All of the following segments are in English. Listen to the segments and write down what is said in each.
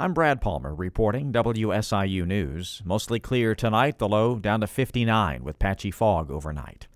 I'm Brad Palmer reporting WSIU News. Mostly clear tonight, the low down to 59 with patchy fog overnight.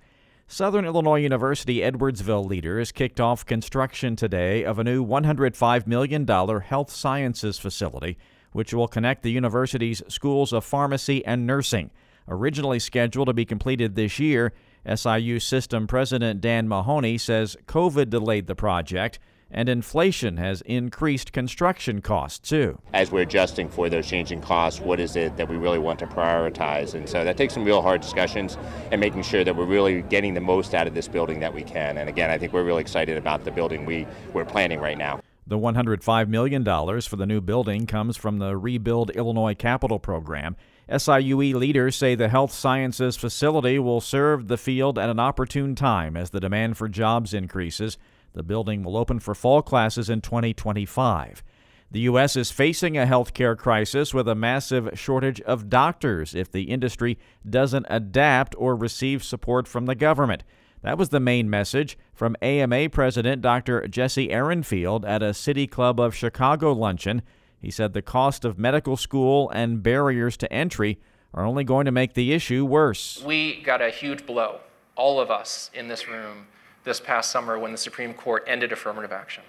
Southern Illinois University Edwardsville leaders kicked off construction today of a new $105 million health sciences facility, which will connect the university's schools of pharmacy and nursing. Originally scheduled to be completed this year, SIU System President Dan Mahony says COVID delayed the project and inflation has increased construction costs too. As we're adjusting for those changing costs, what is it that we really want to prioritize? And so that takes some real hard discussions and making sure that we're really getting the most out of this building that we can. And again, I think we're really excited about the building we, we're planning right now. The $105 million for the new building comes from the Rebuild Illinois Capital Program. SIUE leaders say the health sciences facility will serve the field at an opportune time as the demand for jobs increases. The building will open for fall classes in 2025. The U.S. is facing a healthcare crisis with a massive shortage of doctors if the industry doesn't adapt or receive support from the government. That was the main message from AMA President Dr. Jesse Ehrenfeld at a City Club of Chicago luncheon. He said the cost of medical school and barriers to entry are only going to make the issue worse. We got a huge blow, all of us in this room, this past summer when the Supreme Court ended affirmative action.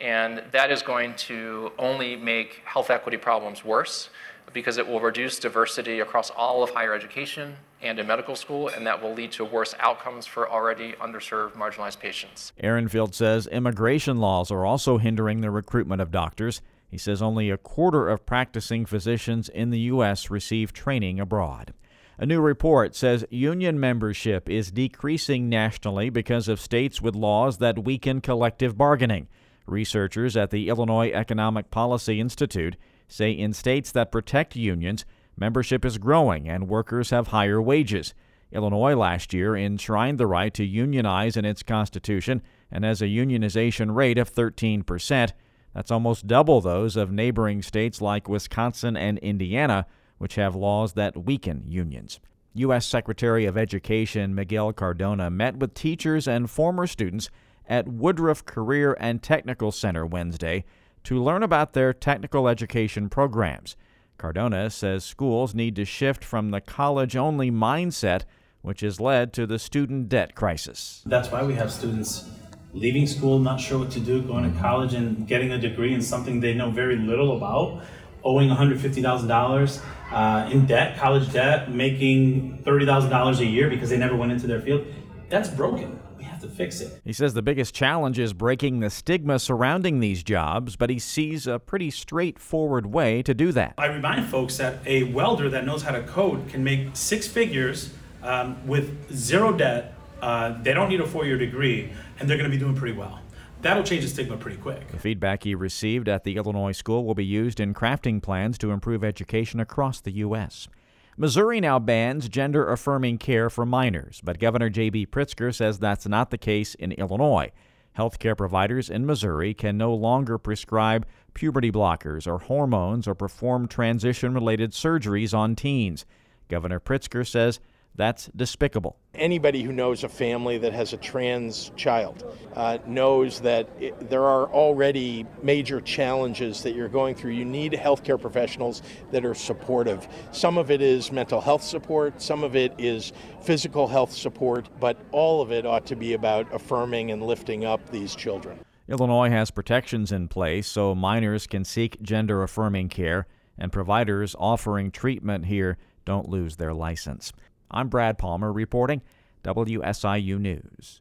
And that is going to only make health equity problems worse because it will reduce diversity across all of higher education and in medical school, and that will lead to worse outcomes for already underserved, marginalized patients. Ehrenfeld says immigration laws are also hindering the recruitment of doctors. He says only a quarter of practicing physicians in the U.S. receive training abroad. A new report says union membership is decreasing nationally because of states with laws that weaken collective bargaining. Researchers at the Illinois Economic Policy Institute say in states that protect unions, membership is growing and workers have higher wages. Illinois last year enshrined the right to unionize in its constitution and has a unionization rate of 13%. That's almost double those of neighboring states like Wisconsin and Indiana, which have laws that weaken unions. U.S. Secretary of Education Miguel Cardona met with teachers and former students at Woodruff Career and Technical Center Wednesday to learn about their technical education programs. Cardona says schools need to shift from the college only mindset, which has led to the student debt crisis. That's why we have students leaving school, not sure what to do, going to college and getting a degree in something they know very little about, owing $150,000 uh, in debt, college debt, making $30,000 a year because they never went into their field. That's broken We have to fix it. He says the biggest challenge is breaking the stigma surrounding these jobs, but he sees a pretty straightforward way to do that. I remind folks that a welder that knows how to code can make six figures um, with zero debt. Uh, they don't need a four year degree, and they're going to be doing pretty well that'll change the stigma pretty quick. The feedback he received at the Illinois school will be used in crafting plans to improve education across the U.S. Missouri now bans gender affirming care for minors, but Governor J.B. Pritzker says that's not the case in Illinois. Healthcare providers in Missouri can no longer prescribe puberty blockers or hormones or perform transition related surgeries on teens. Governor Pritzker says that's despicable. Anybody who knows a family that has a trans child uh, knows that it, there are already major challenges that you're going through. You need healthcare professionals that are supportive. Some of it is mental health support, some of it is physical health support, but all of it ought to be about affirming and lifting up these children. Illinois has protections in place so minors can seek gender affirming care, and providers offering treatment here don't lose their license. I'm Brad Palmer reporting WSIU News.